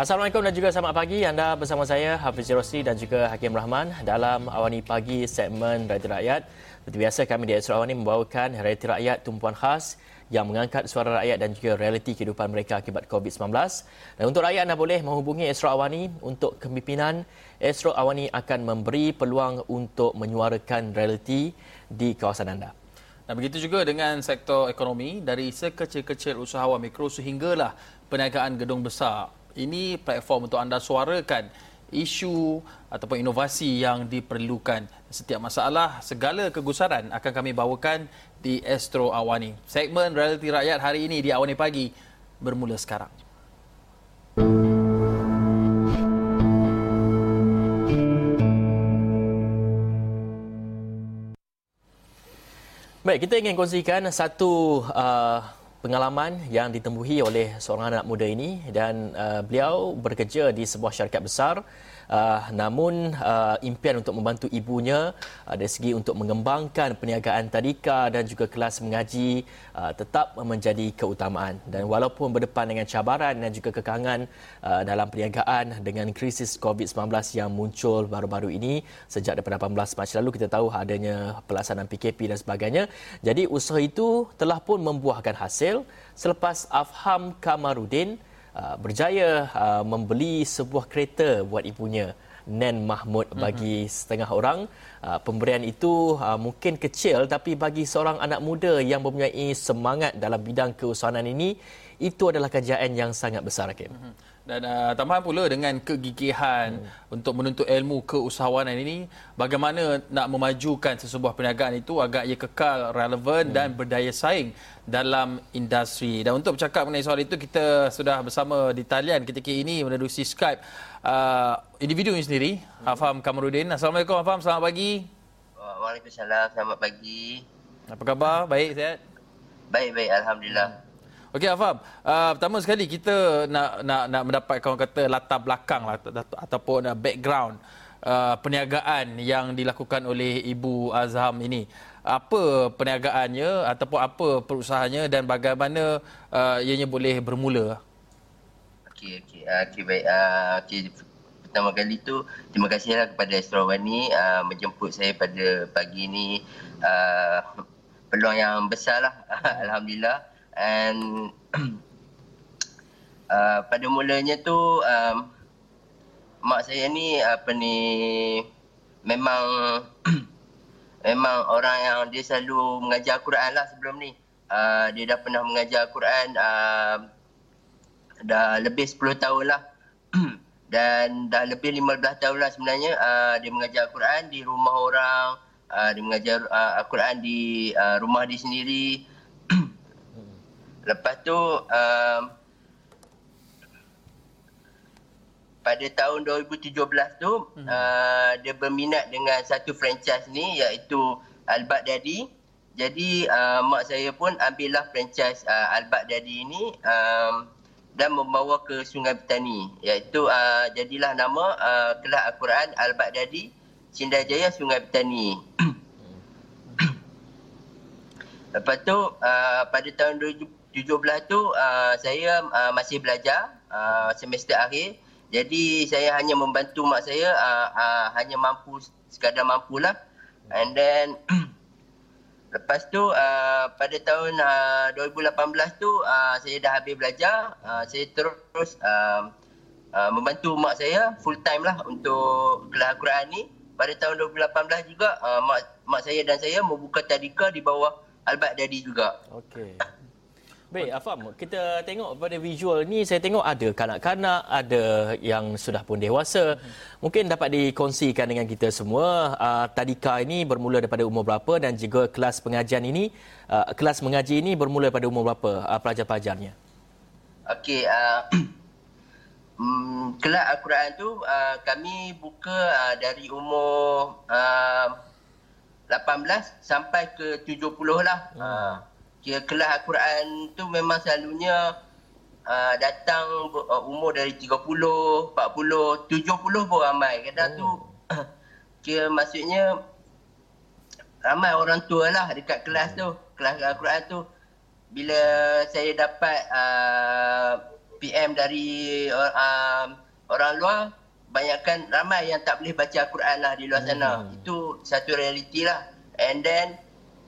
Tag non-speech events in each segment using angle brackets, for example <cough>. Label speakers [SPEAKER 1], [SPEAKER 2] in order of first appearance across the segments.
[SPEAKER 1] Assalamualaikum dan juga selamat pagi. Anda bersama saya Hafiz Rosli dan juga Hakim Rahman dalam Awani Pagi segmen Realiti Rakyat. Seperti biasa kami di Astro Awani membawakan Realiti Rakyat tumpuan khas yang mengangkat suara rakyat dan juga realiti kehidupan mereka akibat COVID-19. Dan untuk rakyat anda boleh menghubungi Astro Awani untuk kepimpinan. Astro Awani akan memberi peluang untuk menyuarakan realiti di kawasan anda.
[SPEAKER 2] Dan begitu juga dengan sektor ekonomi dari sekecil-kecil usahawan mikro sehinggalah perniagaan gedung besar ini platform untuk anda suarakan isu ataupun inovasi yang diperlukan. Setiap masalah, segala kegusaran akan kami bawakan di Astro Awani. Segmen Realiti Rakyat hari ini di Awani Pagi bermula sekarang.
[SPEAKER 1] Baik, kita ingin kongsikan satu uh, pengalaman yang ditempuhi oleh seorang anak muda ini dan uh, beliau bekerja di sebuah syarikat besar. Uh, namun uh, impian untuk membantu ibunya uh, dari segi untuk mengembangkan perniagaan tadika dan juga kelas mengaji uh, tetap menjadi keutamaan. Dan walaupun berdepan dengan cabaran dan juga kekangan uh, dalam perniagaan dengan krisis COVID-19 yang muncul baru-baru ini sejak daripada 18 Mac lalu kita tahu adanya pelaksanaan PKP dan sebagainya. Jadi usaha itu telah pun membuahkan hasil Israel selepas Afham Kamarudin uh, berjaya uh, membeli sebuah kereta buat ibunya Nen Mahmud bagi mm-hmm. setengah orang. Uh, pemberian itu uh, mungkin kecil tapi bagi seorang anak muda yang mempunyai semangat dalam bidang keusahawan ini itu adalah kejayaan yang sangat besar Hakim. Mm-hmm.
[SPEAKER 2] Dan uh, tambahan pula dengan kegigihan hmm. untuk menuntut ilmu keusahawanan ini, bagaimana nak memajukan sesebuah perniagaan itu agar ia kekal relevan hmm. dan berdaya saing dalam industri. Dan untuk bercakap mengenai soal itu, kita sudah bersama di talian ketika ini menerusi Skype uh, individu ini sendiri, hmm. Afam Kamarudin. Assalamualaikum Afam, selamat pagi.
[SPEAKER 3] Waalaikumsalam, selamat pagi.
[SPEAKER 2] Apa khabar? Baik, sihat?
[SPEAKER 3] Baik, baik. Alhamdulillah. Hmm.
[SPEAKER 2] Okey Afam, uh, pertama sekali kita nak nak nak mendapatkan orang kata latar belakang lah, ataupun uh, background uh, perniagaan yang dilakukan oleh Ibu Azham ini. Apa perniagaannya ataupun apa perusahaannya dan bagaimana uh, ianya boleh bermula?
[SPEAKER 3] Okey okey. Uh, okey baik. Uh, okey. Pertama kali tu terima kasihlah kepada Astrawani uh, menjemput saya pada pagi ini. Uh, peluang yang besarlah <laughs> alhamdulillah and <clears throat> uh, pada mulanya tu um, mak saya ni apa ni memang <clears throat> memang orang yang dia selalu mengajar Quran lah sebelum ni. Uh, dia dah pernah mengajar Quran uh, dah lebih 10 tahun lah. <clears throat> Dan dah lebih 15 tahun lah sebenarnya uh, dia mengajar Quran di rumah orang uh, dia mengajar uh, Quran di uh, rumah dia sendiri Lepas tu um, pada tahun 2017 tu hmm. uh, dia berminat dengan satu franchise ni iaitu Albat Daddy. Jadi uh, mak saya pun ambillah franchise uh, Albat Daddy ini um, dan membawa ke Sungai Petani iaitu uh, jadilah nama uh, kelas Al-Quran Albat Daddy Cindai Jaya Sungai Petani. <coughs> Lepas tu uh, pada tahun 17 tu uh, saya uh, masih belajar uh, semester akhir. Jadi saya hanya membantu mak saya uh, uh, hanya mampu sekadar mampulah. And then <clears throat> lepas tu uh, pada tahun uh, 2018 tu uh, saya dah habis belajar. Uh, saya terus uh, uh, membantu mak saya full time lah untuk kelas Al-Quran ni. Pada tahun 2018 juga uh, mak mak saya dan saya membuka tadika di bawah Albat Dadi juga.
[SPEAKER 1] Okey. Baik, Afam, kita tengok pada visual ni, saya tengok ada kanak-kanak, ada yang sudah pun dewasa. Mungkin dapat dikongsikan dengan kita semua, uh, tadika ini bermula daripada umur berapa dan juga kelas pengajian ini, uh, kelas mengaji ini bermula pada umur berapa uh, pelajar-pelajarnya?
[SPEAKER 3] Okey, uh, <clears throat> um, kelas Al-Quran tu uh, kami buka uh, dari umur uh, 18 sampai ke 70 lah. Hmm. Uh, kira kelas Al-Quran tu memang selalunya uh, datang uh, umur dari 30, 40, 70 pun ramai. Kadang oh. tu <coughs> kira maksudnya ramai orang tua lah dekat kelas tu, kelas Al-Quran tu. Bila saya dapat uh, PM dari uh, orang luar banyakkan ramai yang tak boleh baca Al-Quran lah di luar sana. Hmm. Itu satu realiti lah. And then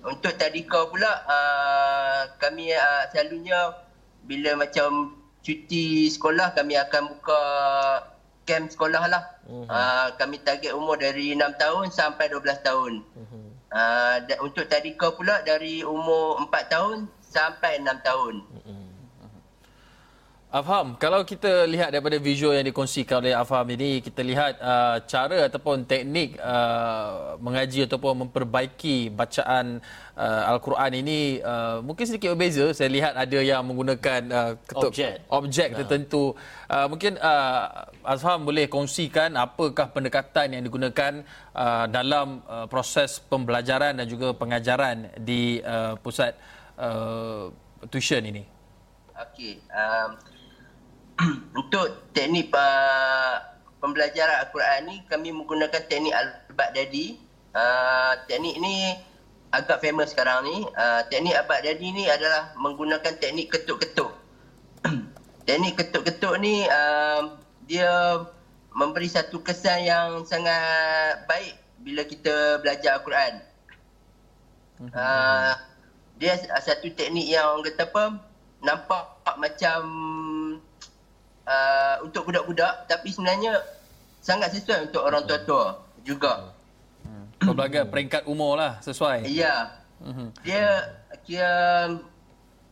[SPEAKER 3] untuk tadika pula uh, kami uh, selalunya bila macam cuti sekolah kami akan buka camp sekolah lah. Uh-huh. Uh, kami target umur dari 6 tahun sampai 12 tahun. Uh-huh. Uh, untuk tadika pula dari umur 4 tahun sampai 6 tahun. Uh-huh.
[SPEAKER 2] Afham, kalau kita lihat daripada visual yang dikongsikan oleh Afham ini, kita lihat uh, cara ataupun teknik uh, mengaji ataupun memperbaiki bacaan uh, Al-Quran ini uh, mungkin sedikit berbeza. Saya lihat ada yang menggunakan uh, ketuk, objek, objek nah. tertentu. Uh, mungkin uh, Afham boleh kongsikan apakah pendekatan yang digunakan uh, dalam uh, proses pembelajaran dan juga pengajaran di uh, pusat uh, tuition ini.
[SPEAKER 3] Okey. Um, <clears throat> untuk teknik uh, pembelajaran Al-Quran ni kami menggunakan teknik Al-Baghdadi. Uh, teknik ni agak famous sekarang ni. Uh, teknik Al-Baghdadi ni adalah menggunakan teknik ketuk-ketuk. <clears throat> teknik ketuk-ketuk ni uh, dia memberi satu kesan yang sangat baik bila kita belajar Al-Quran. Uh, dia satu teknik yang orang kata apa nampak macam uh, untuk budak-budak tapi sebenarnya sangat sesuai untuk orang tua-tua juga.
[SPEAKER 2] Hmm. Pelbagai peringkat umur lah sesuai.
[SPEAKER 3] Ya. Hmm. Dia kira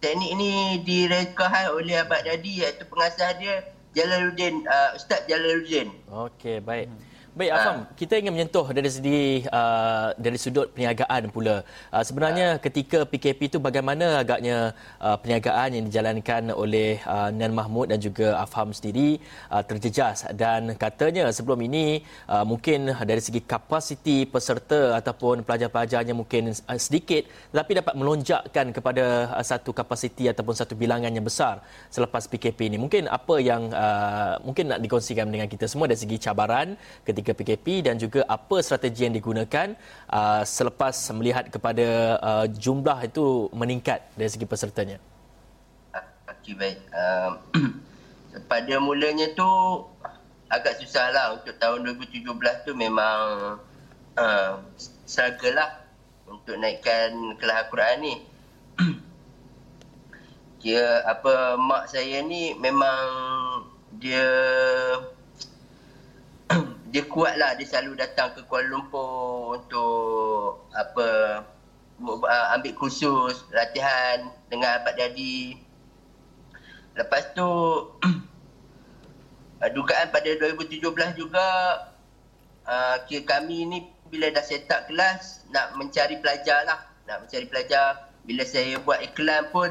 [SPEAKER 3] teknik ni direkahkan oleh Abad Dadi iaitu pengasas dia Jalaluddin uh, Ustaz Jalaluddin.
[SPEAKER 1] Okey, baik. Hmm. Baik Afam, ha. kita ingin menyentuh dari segi uh, dari sudut perniagaan pula. Uh, sebenarnya ha. ketika PKP itu bagaimana agaknya uh, perniagaan yang dijalankan oleh uh, Nan Mahmud dan juga Afham sendiri uh, terjejas dan katanya sebelum ini uh, mungkin dari segi kapasiti peserta ataupun pelajar-pelajarnya mungkin uh, sedikit tetapi dapat melonjakkan kepada uh, satu kapasiti ataupun satu bilangan yang besar selepas PKP ini. Mungkin apa yang uh, mungkin nak dikongsikan dengan kita semua dari segi cabaran ketika ketika PKP dan juga apa strategi yang digunakan uh, selepas melihat kepada uh, jumlah itu meningkat dari segi pesertanya.
[SPEAKER 3] Okey baik. Uh, <clears throat> pada mulanya tu agak susah lah untuk tahun 2017 tu memang uh, struggle lah untuk naikkan kelas Al-Quran ni. <clears throat> Dia apa mak saya ni memang dia dia kuat lah dia selalu datang ke Kuala Lumpur untuk apa uh, ambil kursus latihan dengan Abad Dadi. Lepas tu <clears throat> dugaan pada 2017 juga uh, kami ni bila dah set up kelas nak mencari pelajar lah. Nak mencari pelajar bila saya buat iklan pun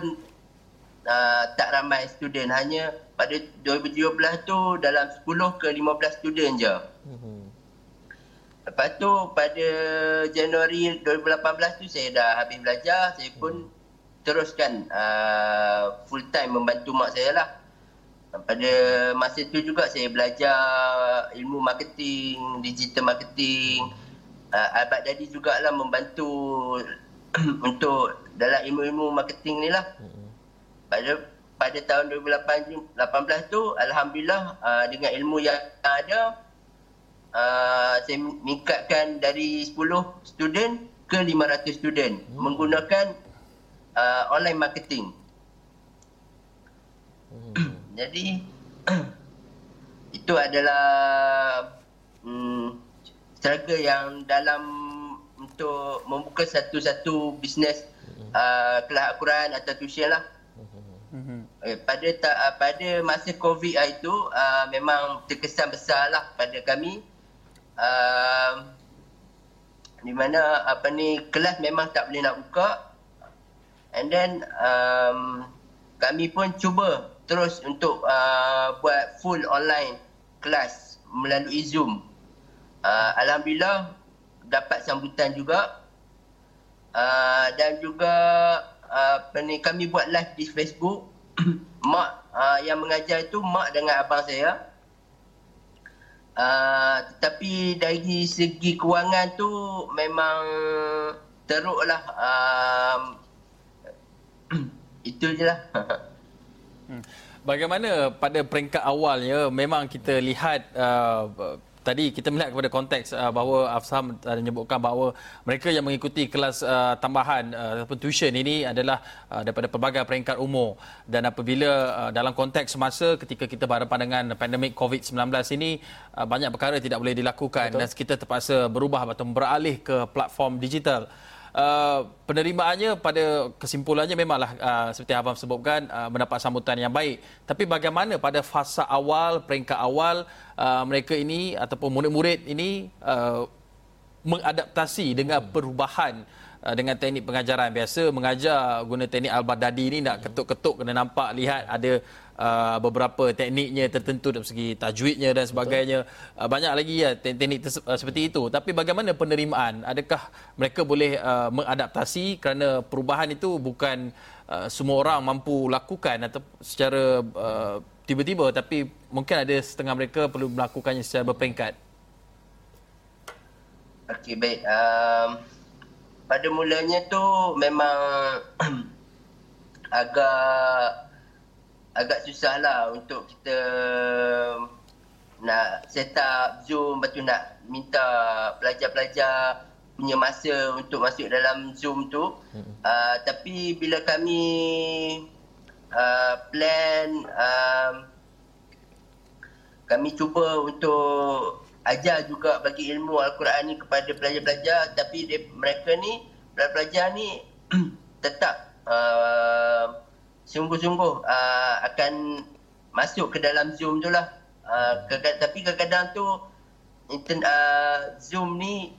[SPEAKER 3] uh, tak ramai student hanya pada 2017 tu dalam 10 ke 15 student je. Mm-hmm. Lepas tu pada Januari 2018 tu saya dah habis belajar, saya pun mm. teruskan uh, full time membantu mak saya lah. Pada masa tu juga saya belajar ilmu marketing, digital marketing. Uh, Abad Dadi jugalah membantu <clears throat> untuk dalam ilmu-ilmu marketing ni lah. Mm-hmm. Pada pada tahun 2018 tu alhamdulillah uh, dengan ilmu yang ada uh, saya meningkatkan dari 10 student ke 500 student hmm. menggunakan uh, online marketing. Hmm. <clears throat> Jadi <clears throat> itu adalah um, struggle yang dalam untuk membuka satu-satu bisnes hmm. uh, kelas Al-Quran atau tuition lah. Eh, pada ta, uh, pada masa COVID itu uh, memang terkesan besarlah pada kami. Uh, di mana apa ni kelas memang tak boleh nak buka. And then um, kami pun cuba terus untuk uh, buat full online kelas melalui Zoom. Uh, Alhamdulillah dapat sambutan juga. Uh, dan juga apa ni kami buat live di Facebook <coughs> mak uh, yang mengajar itu mak dengan abang saya uh, tetapi dari segi kewangan tu memang teruklah <coughs> um, itu je lah
[SPEAKER 2] hmm. bagaimana pada peringkat awalnya memang kita lihat uh, tadi kita melihat kepada konteks uh, bahawa Afsam uh, menyebutkan bahawa mereka yang mengikuti kelas uh, tambahan uh, ataupun tuition ini adalah uh, daripada pelbagai peringkat umur dan apabila uh, dalam konteks semasa ketika kita berhadapan dengan pandemik COVID-19 ini uh, banyak perkara tidak boleh dilakukan Betul. dan kita terpaksa berubah atau beralih ke platform digital. Uh, penerimaannya pada kesimpulannya memanglah uh, seperti Abang sebutkan uh, mendapat sambutan yang baik. Tapi bagaimana pada fasa awal, peringkat awal uh, mereka ini ataupun murid-murid ini uh, mengadaptasi dengan perubahan uh, dengan teknik pengajaran. Biasa mengajar guna teknik al-badadi ini nak ketuk-ketuk kena nampak lihat ada uh, beberapa tekniknya tertentu dari segi tajwidnya dan sebagainya. Uh, banyak lagi ya teknik uh, seperti itu. Tapi bagaimana penerimaan? Adakah mereka boleh uh, mengadaptasi kerana perubahan itu bukan uh, semua orang mampu lakukan atau secara uh, tiba-tiba tapi mungkin ada setengah mereka perlu melakukannya secara berperingkat.
[SPEAKER 3] Okey baik. Um, pada mulanya tu memang <clears throat> agak agak susah lah untuk kita nak set up Zoom lepas tu nak minta pelajar-pelajar punya masa untuk masuk dalam Zoom tu. Hmm. Uh, tapi bila kami uh, plan um, kami cuba untuk ajar juga bagi ilmu Al-Quran ni kepada pelajar-pelajar tapi dia, mereka ni pelajar-pelajar ni <clears throat> tetap uh, sungguh-sungguh uh, akan masuk ke dalam Zoom tu lah. Uh, tapi kadang-kadang tu internet, uh, Zoom ni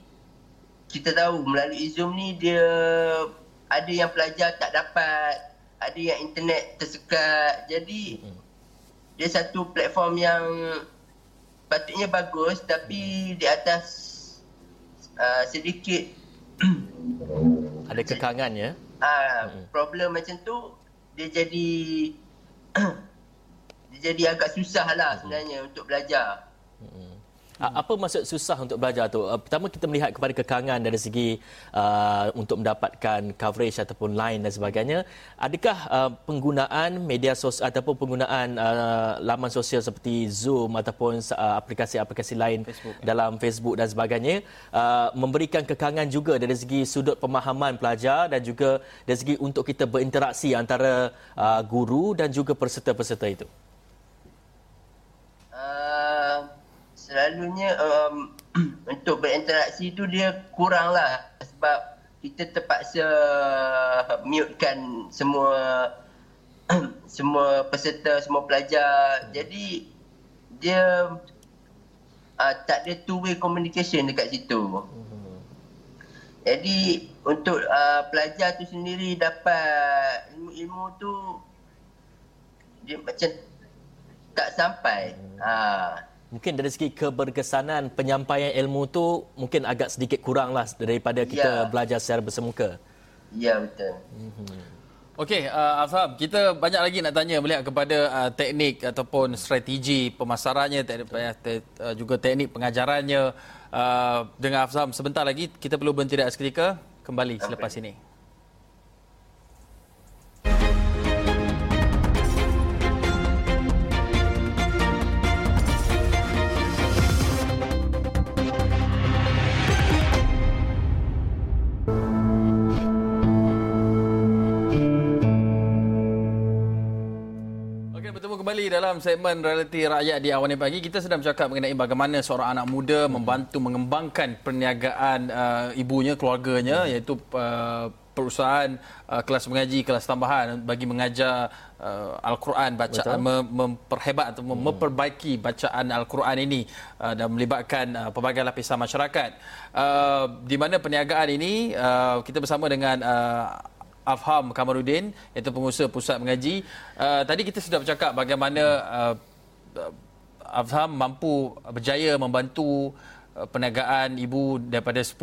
[SPEAKER 3] kita tahu melalui Zoom ni dia ada yang pelajar tak dapat, ada yang internet tersekat. Jadi dia satu platform yang patutnya bagus tapi di atas uh, sedikit
[SPEAKER 1] ada kekangan ya.
[SPEAKER 3] Ah, uh, problem macam tu dia jadi <clears throat> dia jadi agak susah lah sebenarnya untuk belajar.
[SPEAKER 1] Hmm. Apa maksud susah untuk belajar tu? Uh, pertama kita melihat kepada kekangan dari segi uh, untuk mendapatkan coverage ataupun line dan sebagainya. Adakah uh, penggunaan media sosial ataupun penggunaan uh, laman sosial seperti Zoom ataupun uh, aplikasi-aplikasi lain Facebook, ya. dalam Facebook dan sebagainya uh, memberikan kekangan juga dari segi sudut pemahaman pelajar dan juga dari segi untuk kita berinteraksi antara uh, guru dan juga peserta-peserta itu?
[SPEAKER 3] Selalunya um, <clears throat> untuk berinteraksi tu dia kurang lah sebab kita terpaksa mutekan semua <clears throat> semua peserta, semua pelajar. Jadi dia uh, tak ada two way communication dekat situ. Jadi untuk uh, pelajar tu sendiri dapat ilmu-ilmu tu dia macam tak sampai. Ha. Uh,
[SPEAKER 1] mungkin dari segi keberkesanan penyampaian ilmu tu mungkin agak sedikit kurang lah daripada kita ya. belajar secara bersemuka.
[SPEAKER 3] Ya betul. Mm-hmm.
[SPEAKER 2] Okey, uh, Afham, kita banyak lagi nak tanya melihat kepada uh, teknik ataupun strategi pemasarannya, te- te- uh, juga teknik pengajarannya. Uh, dengan Afham, sebentar lagi kita perlu berhenti seketika. Kembali okay. selepas ini. Dalam segmen realiti rakyat di awal pagi. Kita sedang bercakap mengenai bagaimana seorang anak muda membantu mengembangkan perniagaan uh, ibunya, keluarganya iaitu uh, perusahaan uh, kelas mengaji, kelas tambahan bagi mengajar uh, Al-Quran bacaan mem- memperhebat atau hmm. memperbaiki bacaan Al-Quran ini uh, dan melibatkan uh, pelbagai lapisan masyarakat. Uh, di mana perniagaan ini uh, kita bersama dengan uh, Afham Kamarudin iaitu pengusaha pusat mengaji. Uh, tadi kita sudah bercakap bagaimana uh, Afham mampu berjaya membantu uh, perniagaan ibu daripada 10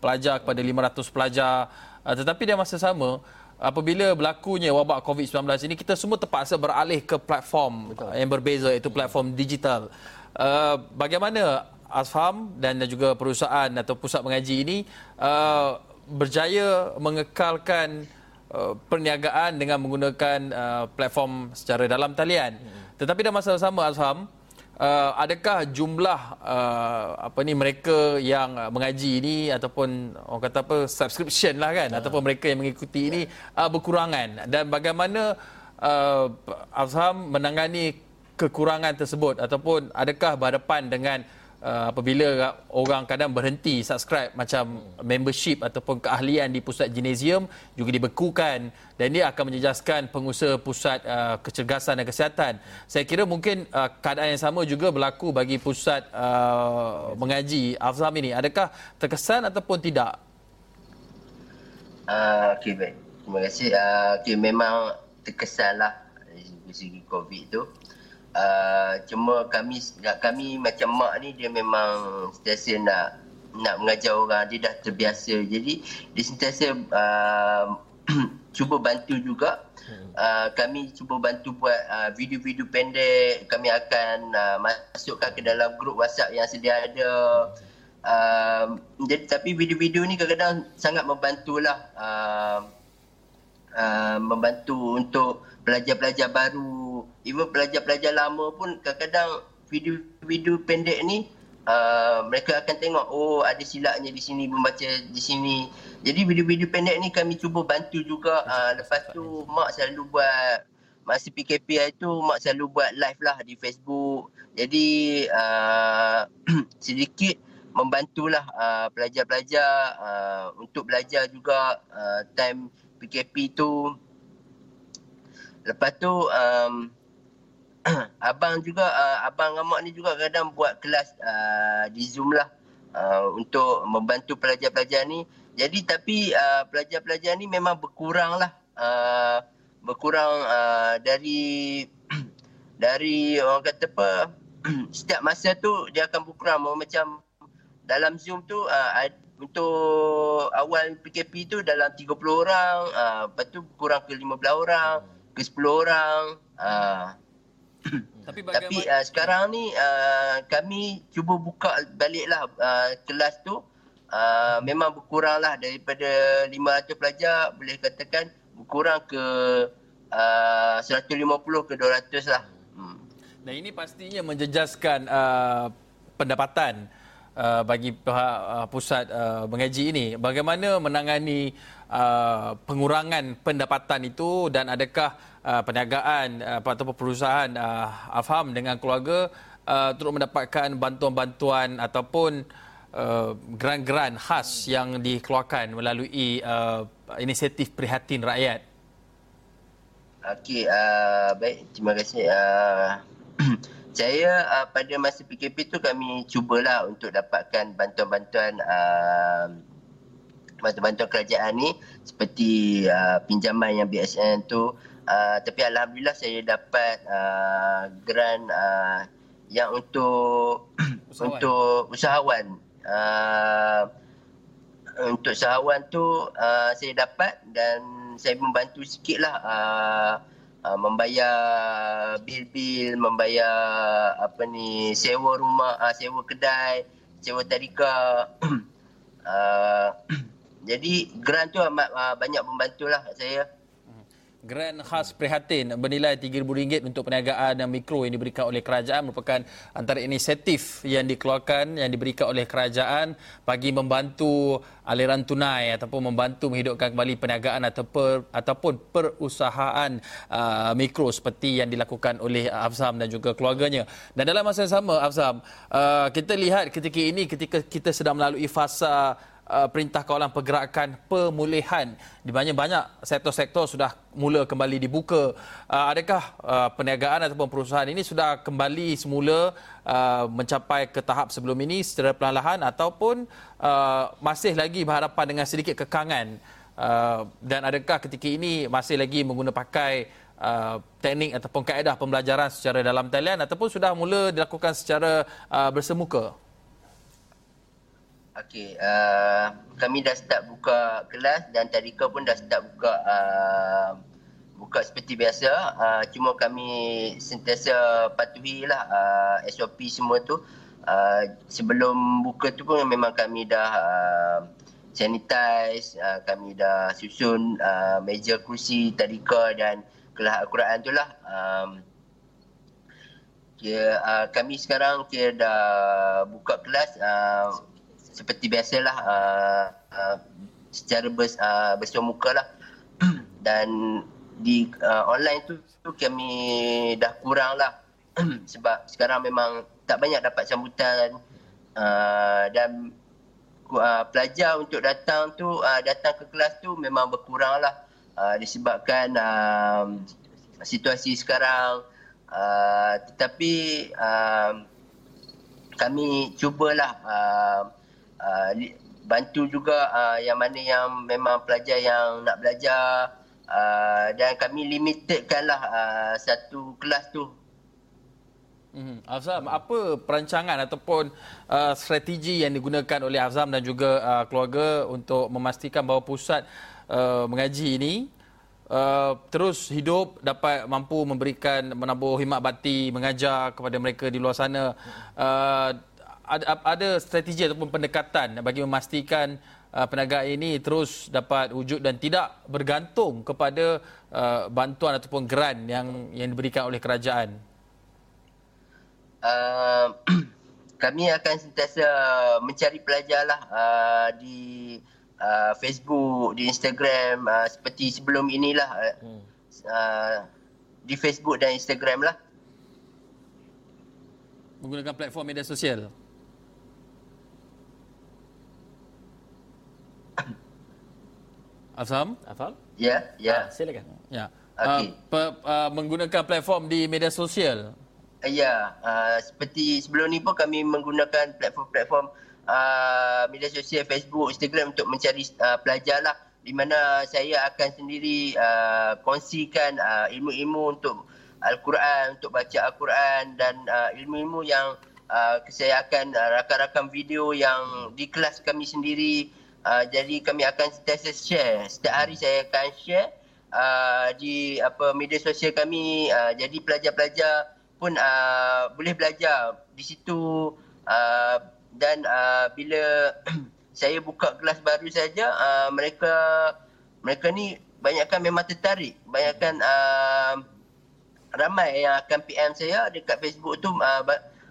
[SPEAKER 2] pelajar kepada 500 pelajar. Uh, tetapi di masa sama apabila berlakunya wabak COVID-19 ini kita semua terpaksa beralih ke platform Betul. yang berbeza iaitu platform digital. Uh, bagaimana Afham dan juga perusahaan atau pusat mengaji ini uh, berjaya mengekalkan uh, perniagaan dengan menggunakan uh, platform secara dalam talian. Hmm. Tetapi dalam masa sama Azham, uh, adakah jumlah uh, apa ni mereka yang mengaji ini ataupun orang kata apa subscription lah kan uh. ataupun mereka yang mengikuti ini uh, berkurangan dan bagaimana uh, Azham menangani kekurangan tersebut ataupun adakah berhadapan dengan uh, apabila orang kadang berhenti subscribe macam membership ataupun keahlian di pusat gimnasium juga dibekukan dan dia akan menjejaskan pengusaha pusat uh, kecergasan dan kesihatan. Saya kira mungkin uh, keadaan yang sama juga berlaku bagi pusat uh, mengaji Afzam ini. Adakah terkesan ataupun tidak?
[SPEAKER 3] Uh, Okey baik. Terima kasih. Uh, okay, memang terkesanlah dari segi COVID tu. Uh, cuma kami kami macam mak ni dia memang sentiasa nak nak mengajar orang. Dia dah terbiasa. Jadi dia sentiasa uh, <clears throat> cuba bantu juga. Uh, kami cuba bantu buat uh, video-video pendek. Kami akan uh, masukkan ke dalam grup WhatsApp yang sedia ada. Uh, tapi video-video ni kadang-kadang sangat membantulah. Uh, uh, membantu untuk pelajar-pelajar baru. Even pelajar-pelajar lama pun kadang-kadang video-video pendek ni uh, mereka akan tengok oh ada silapnya di sini membaca di sini. Jadi video-video pendek ni kami cuba bantu juga. Uh, lepas tu mak selalu buat masa PKP itu mak selalu buat live lah di Facebook. Jadi uh, <clears throat> sedikit membantulah uh, pelajar-pelajar uh, untuk belajar juga uh, time PKP tu lepas tu um, <clears throat> abang juga uh, abang Amak ni juga kadang buat kelas uh, di Zoom lah uh, untuk membantu pelajar-pelajar ni. Jadi tapi uh, pelajar-pelajar ni memang berkurang lah. Uh, berkurang uh, dari <clears throat> dari orang kata apa <clears throat> setiap masa tu dia akan berkurang macam dalam Zoom tu uh, untuk awal PKP tu dalam 30 orang uh, lepas tu kurang ke 15 orang ke 10 orang <coughs> uh, tapi bagaimana... Tapi uh, sekarang ni uh, kami cuba buka baliklah uh, kelas tu uh, memang berkuranglah daripada 500 pelajar boleh katakan berkurang ke uh, 150 ke 200 lah. Hmm.
[SPEAKER 2] Dan ini pastinya menjejaskan uh, pendapatan uh, bagi pihak uh, pusat uh, mengaji ini. Bagaimana menangani uh, pengurangan pendapatan itu dan adakah uh, perniagaan uh, ataupun perusahaan uh, Afham dengan keluarga uh, turut mendapatkan bantuan-bantuan ataupun uh, geran-geran khas yang dikeluarkan melalui uh, inisiatif prihatin rakyat.
[SPEAKER 3] Okey, uh, baik. Terima kasih. Uh, <clears throat> saya uh, pada masa PKP tu kami cubalah untuk dapatkan bantuan-bantuan uh, bantuan-bantuan kerajaan ni seperti uh, pinjaman yang BSN tu uh, tapi alhamdulillah saya dapat uh, grant uh, yang untuk <coughs> usahawan. untuk usahawan. Uh, untuk usahawan tu uh, saya dapat dan saya membantu sikitlah uh, uh, membayar bil-bil membayar apa ni sewa rumah uh, sewa kedai sewa tadika uh, <coughs> <coughs> jadi grant tu amat uh, banyak membantulah saya
[SPEAKER 2] Grant khas prihatin bernilai RM3,000 untuk perniagaan dan mikro yang diberikan oleh kerajaan merupakan antara inisiatif yang dikeluarkan yang diberikan oleh kerajaan bagi membantu aliran tunai ataupun membantu menghidupkan kembali perniagaan atau per, ataupun perusahaan uh, mikro seperti yang dilakukan oleh Afzam dan juga keluarganya. Dan dalam masa yang sama Afzam, uh, kita lihat ketika ini ketika kita sedang melalui fasa uh, perintah kawalan pergerakan pemulihan di banyak banyak sektor-sektor sudah mula kembali dibuka. Uh, adakah uh, perniagaan ataupun perusahaan ini sudah kembali semula uh, mencapai ke tahap sebelum ini secara perlahan ataupun uh, masih lagi berhadapan dengan sedikit kekangan uh, dan adakah ketika ini masih lagi menggunakan pakai Uh, teknik ataupun kaedah pembelajaran secara dalam talian ataupun sudah mula dilakukan secara uh, bersemuka?
[SPEAKER 3] Okey, uh, kami dah start buka kelas dan tadika pun dah start buka uh, buka seperti biasa. Uh, cuma kami sentiasa patuhilah uh, SOP semua tu. Uh, sebelum buka tu pun memang kami dah uh, sanitize, uh, kami dah susun uh, meja kursi tadika dan kelas Al-Quran tu lah. Um, kira, uh, kami sekarang kira dah buka kelas uh, seperti biasalah uh, uh, secara bers, uh, bersama muka lah. <clears throat> dan di uh, online tu, tu kami dah kurang lah. <clears throat> Sebab sekarang memang tak banyak dapat sambutan uh, dan uh, pelajar untuk datang tu uh, datang ke kelas tu memang berkurang lah uh, disebabkan uh, situasi sekarang uh, tetapi uh, kami cubalah uh, uh, bantu juga uh, yang mana yang memang pelajar yang nak belajar uh, dan kami limitedkan lah uh, satu kelas tu
[SPEAKER 2] Hmm. Azam, apa perancangan ataupun uh, strategi yang digunakan oleh Azam dan juga uh, keluarga untuk memastikan bahawa pusat uh, mengaji ini uh, terus hidup dapat mampu memberikan menabur himat bakti mengajar kepada mereka di luar sana uh, ada, ada strategi ataupun pendekatan bagi memastikan uh, perniagaan ini terus dapat wujud dan tidak bergantung kepada uh, bantuan ataupun grant yang yang diberikan oleh kerajaan
[SPEAKER 3] uh, <clears throat> kami akan sentiasa mencari pelajar lah uh, di uh, Facebook, di Instagram uh, seperti sebelum inilah uh, uh, di Facebook dan Instagram lah.
[SPEAKER 2] Menggunakan platform media sosial. Afam?
[SPEAKER 1] Afam?
[SPEAKER 3] Ya, ya.
[SPEAKER 1] Ah, silakan.
[SPEAKER 2] Ya.
[SPEAKER 3] Okay.
[SPEAKER 2] Uh, pe, uh, menggunakan platform di media sosial.
[SPEAKER 3] Ya, uh, seperti sebelum ni pun kami menggunakan platform-platform uh, media sosial Facebook, Instagram untuk mencari uh, pelajar lah di mana saya akan sendiri uh, kongsikan uh, ilmu-ilmu untuk Al-Quran, untuk baca Al-Quran dan uh, ilmu-ilmu yang uh, saya akan uh, rakam-rakam video yang di kelas kami sendiri. Uh, jadi kami akan sentiasa share. Setiap hari saya akan share uh, di apa media sosial kami. Uh, jadi pelajar-pelajar pun uh, boleh belajar di situ uh, dan uh, bila <clears throat> saya buka kelas baru saja uh, mereka mereka ni banyakkan memang tertarik banyakkan uh, ramai yang akan PM saya dekat Facebook tu uh,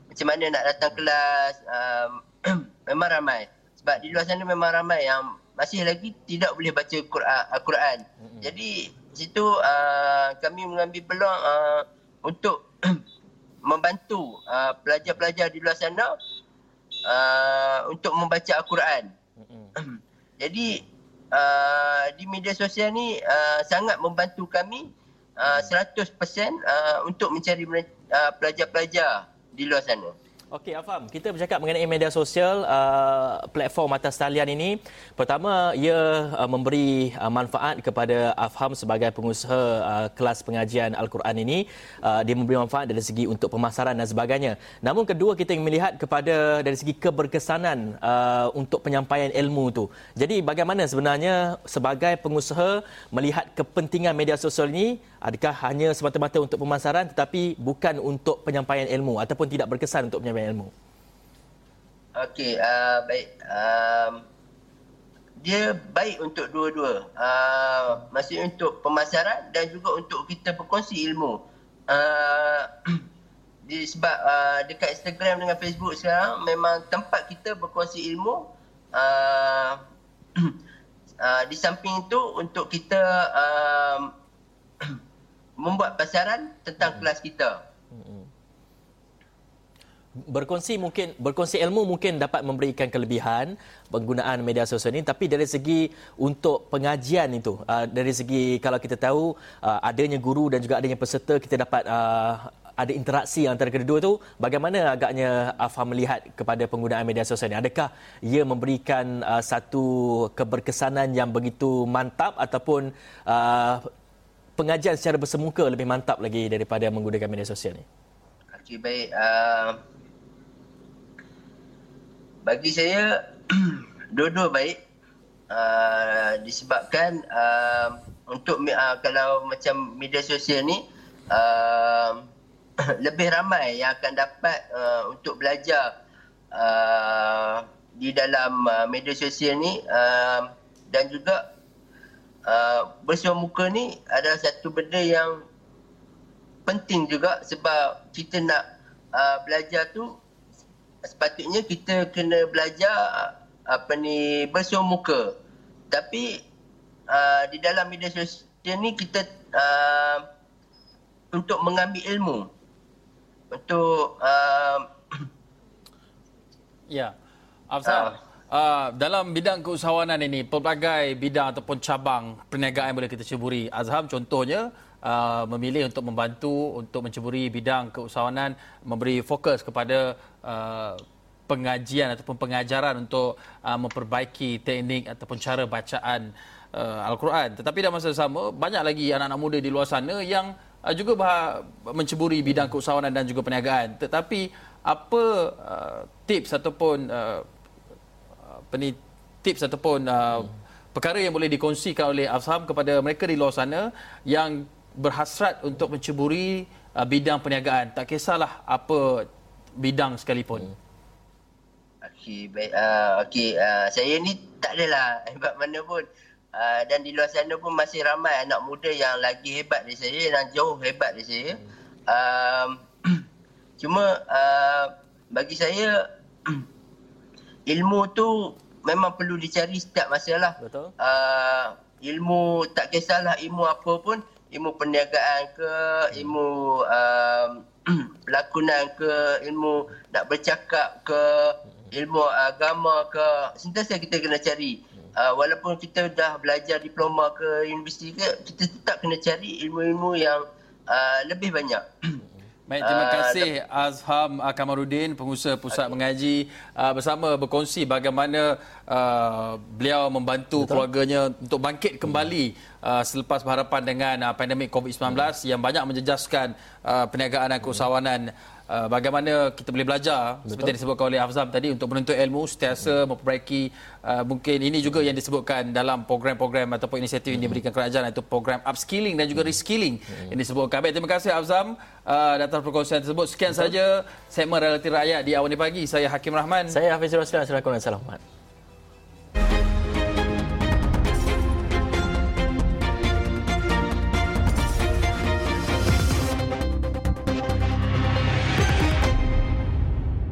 [SPEAKER 3] macam mana nak datang kelas uh, <clears throat> memang ramai sebab di luar sana memang ramai yang masih lagi tidak boleh baca Quran, Al-Quran. Jadi situ uh, kami mengambil peluang uh, untuk <clears throat> membantu uh, pelajar-pelajar di luar sana uh, untuk membaca Al-Quran. <clears throat> Jadi uh, di media sosial ni uh, sangat membantu kami uh, 100% uh, untuk mencari uh, pelajar-pelajar di luar sana.
[SPEAKER 1] Okey Afam, kita bercakap mengenai media sosial uh, platform atas talian ini. Pertama, ia uh, memberi uh, manfaat kepada Afham sebagai pengusaha uh, kelas pengajian Al-Quran ini. Uh, dia memberi manfaat dari segi untuk pemasaran dan sebagainya. Namun kedua kita ingin melihat kepada dari segi keberkesanan uh, untuk penyampaian ilmu itu. Jadi bagaimana sebenarnya sebagai pengusaha melihat kepentingan media sosial ini adakah hanya semata-mata untuk pemasaran tetapi bukan untuk penyampaian ilmu ataupun tidak berkesan untuk penyampaian ilmu?
[SPEAKER 3] Okey, uh, baik. Um, dia baik untuk dua-dua. Uh, maksudnya untuk pemasaran dan juga untuk kita berkongsi ilmu. Uh, <clears throat> di, sebab uh, dekat Instagram dengan Facebook sekarang memang tempat kita berkongsi ilmu. Uh, <clears throat> uh, di samping itu untuk kita uh, <clears throat> membuat pasaran tentang hmm. kelas kita. Hmm.
[SPEAKER 1] Berkongsi mungkin berkongsi ilmu mungkin dapat memberikan kelebihan penggunaan media sosial ini tapi dari segi untuk pengajian itu uh, dari segi kalau kita tahu uh, adanya guru dan juga adanya peserta kita dapat uh, ada interaksi antara kedua itu bagaimana agaknya Afa melihat kepada penggunaan media sosial ini adakah ia memberikan uh, satu keberkesanan yang begitu mantap ataupun uh, pengajian secara bersemuka lebih mantap lagi daripada menggunakan media sosial ni?
[SPEAKER 3] Okey, baik. Uh, bagi saya, <clears throat> dua-dua baik. Uh, disebabkan uh, untuk uh, kalau macam media sosial ni, uh, <clears throat> lebih ramai yang akan dapat uh, untuk belajar uh, di dalam uh, media sosial ni uh, dan juga uh, bersuah muka ni adalah satu benda yang penting juga sebab kita nak uh, belajar tu sepatutnya kita kena belajar uh, apa ni bersuah muka. Tapi uh, di dalam media sosial ni kita uh, untuk mengambil ilmu. Untuk uh,
[SPEAKER 2] Ya. Afsal, uh, uh, dalam bidang keusahawanan ini, pelbagai bidang ataupun cabang perniagaan boleh kita ceburi. Azham contohnya uh, memilih untuk membantu untuk menceburi bidang keusahawanan, memberi fokus kepada uh, pengajian ataupun pengajaran untuk uh, memperbaiki teknik ataupun cara bacaan uh, Al-Quran. Tetapi dalam masa sama, banyak lagi anak-anak muda di luar sana yang uh, juga bah- menceburi bidang keusahawanan dan juga perniagaan. Tetapi apa uh, tips ataupun uh, apa ni tips ataupun uh, hmm. perkara yang boleh dikongsikan oleh Afsam kepada mereka di luar sana yang berhasrat untuk menceburi uh, bidang perniagaan tak kisahlah apa bidang sekalipun. Hmm.
[SPEAKER 3] Okey baik uh, okey uh, saya ni tak adalah hebat mana pun uh, dan di luar sana pun masih ramai anak muda yang lagi hebat dari saya yang jauh hebat dari saya. Hmm. Uh, <clears throat> cuma uh, bagi saya <clears throat> ilmu tu memang perlu dicari setiap masa lah.
[SPEAKER 1] Betul.
[SPEAKER 3] Uh, ilmu tak kisahlah ilmu apa pun, ilmu perniagaan ke, ilmu uh, <clears throat> pelakunan ke, ilmu nak bercakap ke, ilmu agama ke, sentiasa kita kena cari. Uh, walaupun kita dah belajar diploma ke universiti ke, kita tetap kena cari ilmu-ilmu yang uh, lebih banyak. <clears throat>
[SPEAKER 2] Baik, terima ah, kasih Azham Kamarudin, pengusaha pusat okay. mengaji uh, bersama berkongsi bagaimana uh, beliau membantu Betul. keluarganya untuk bangkit kembali uh, selepas berhadapan dengan uh, pandemik COVID-19 hmm. yang banyak menjejaskan uh, perniagaan dan keusahawanan uh, bagaimana kita boleh belajar Betul. seperti disebutkan oleh Afzam tadi untuk menuntut ilmu sentiasa hmm. memperbaiki uh, mungkin ini juga yang disebutkan dalam program-program ataupun inisiatif hmm. yang diberikan kerajaan iaitu program upskilling dan juga reskilling hmm. yang disebutkan. Baik, terima kasih Afzam uh, atas perkongsian tersebut. Sekian saja segmen Realiti Rakyat di awal pagi. Saya Hakim Rahman.
[SPEAKER 1] Saya Hafiz Roslan. Assalamualaikum warahmatullahi wabarakatuh.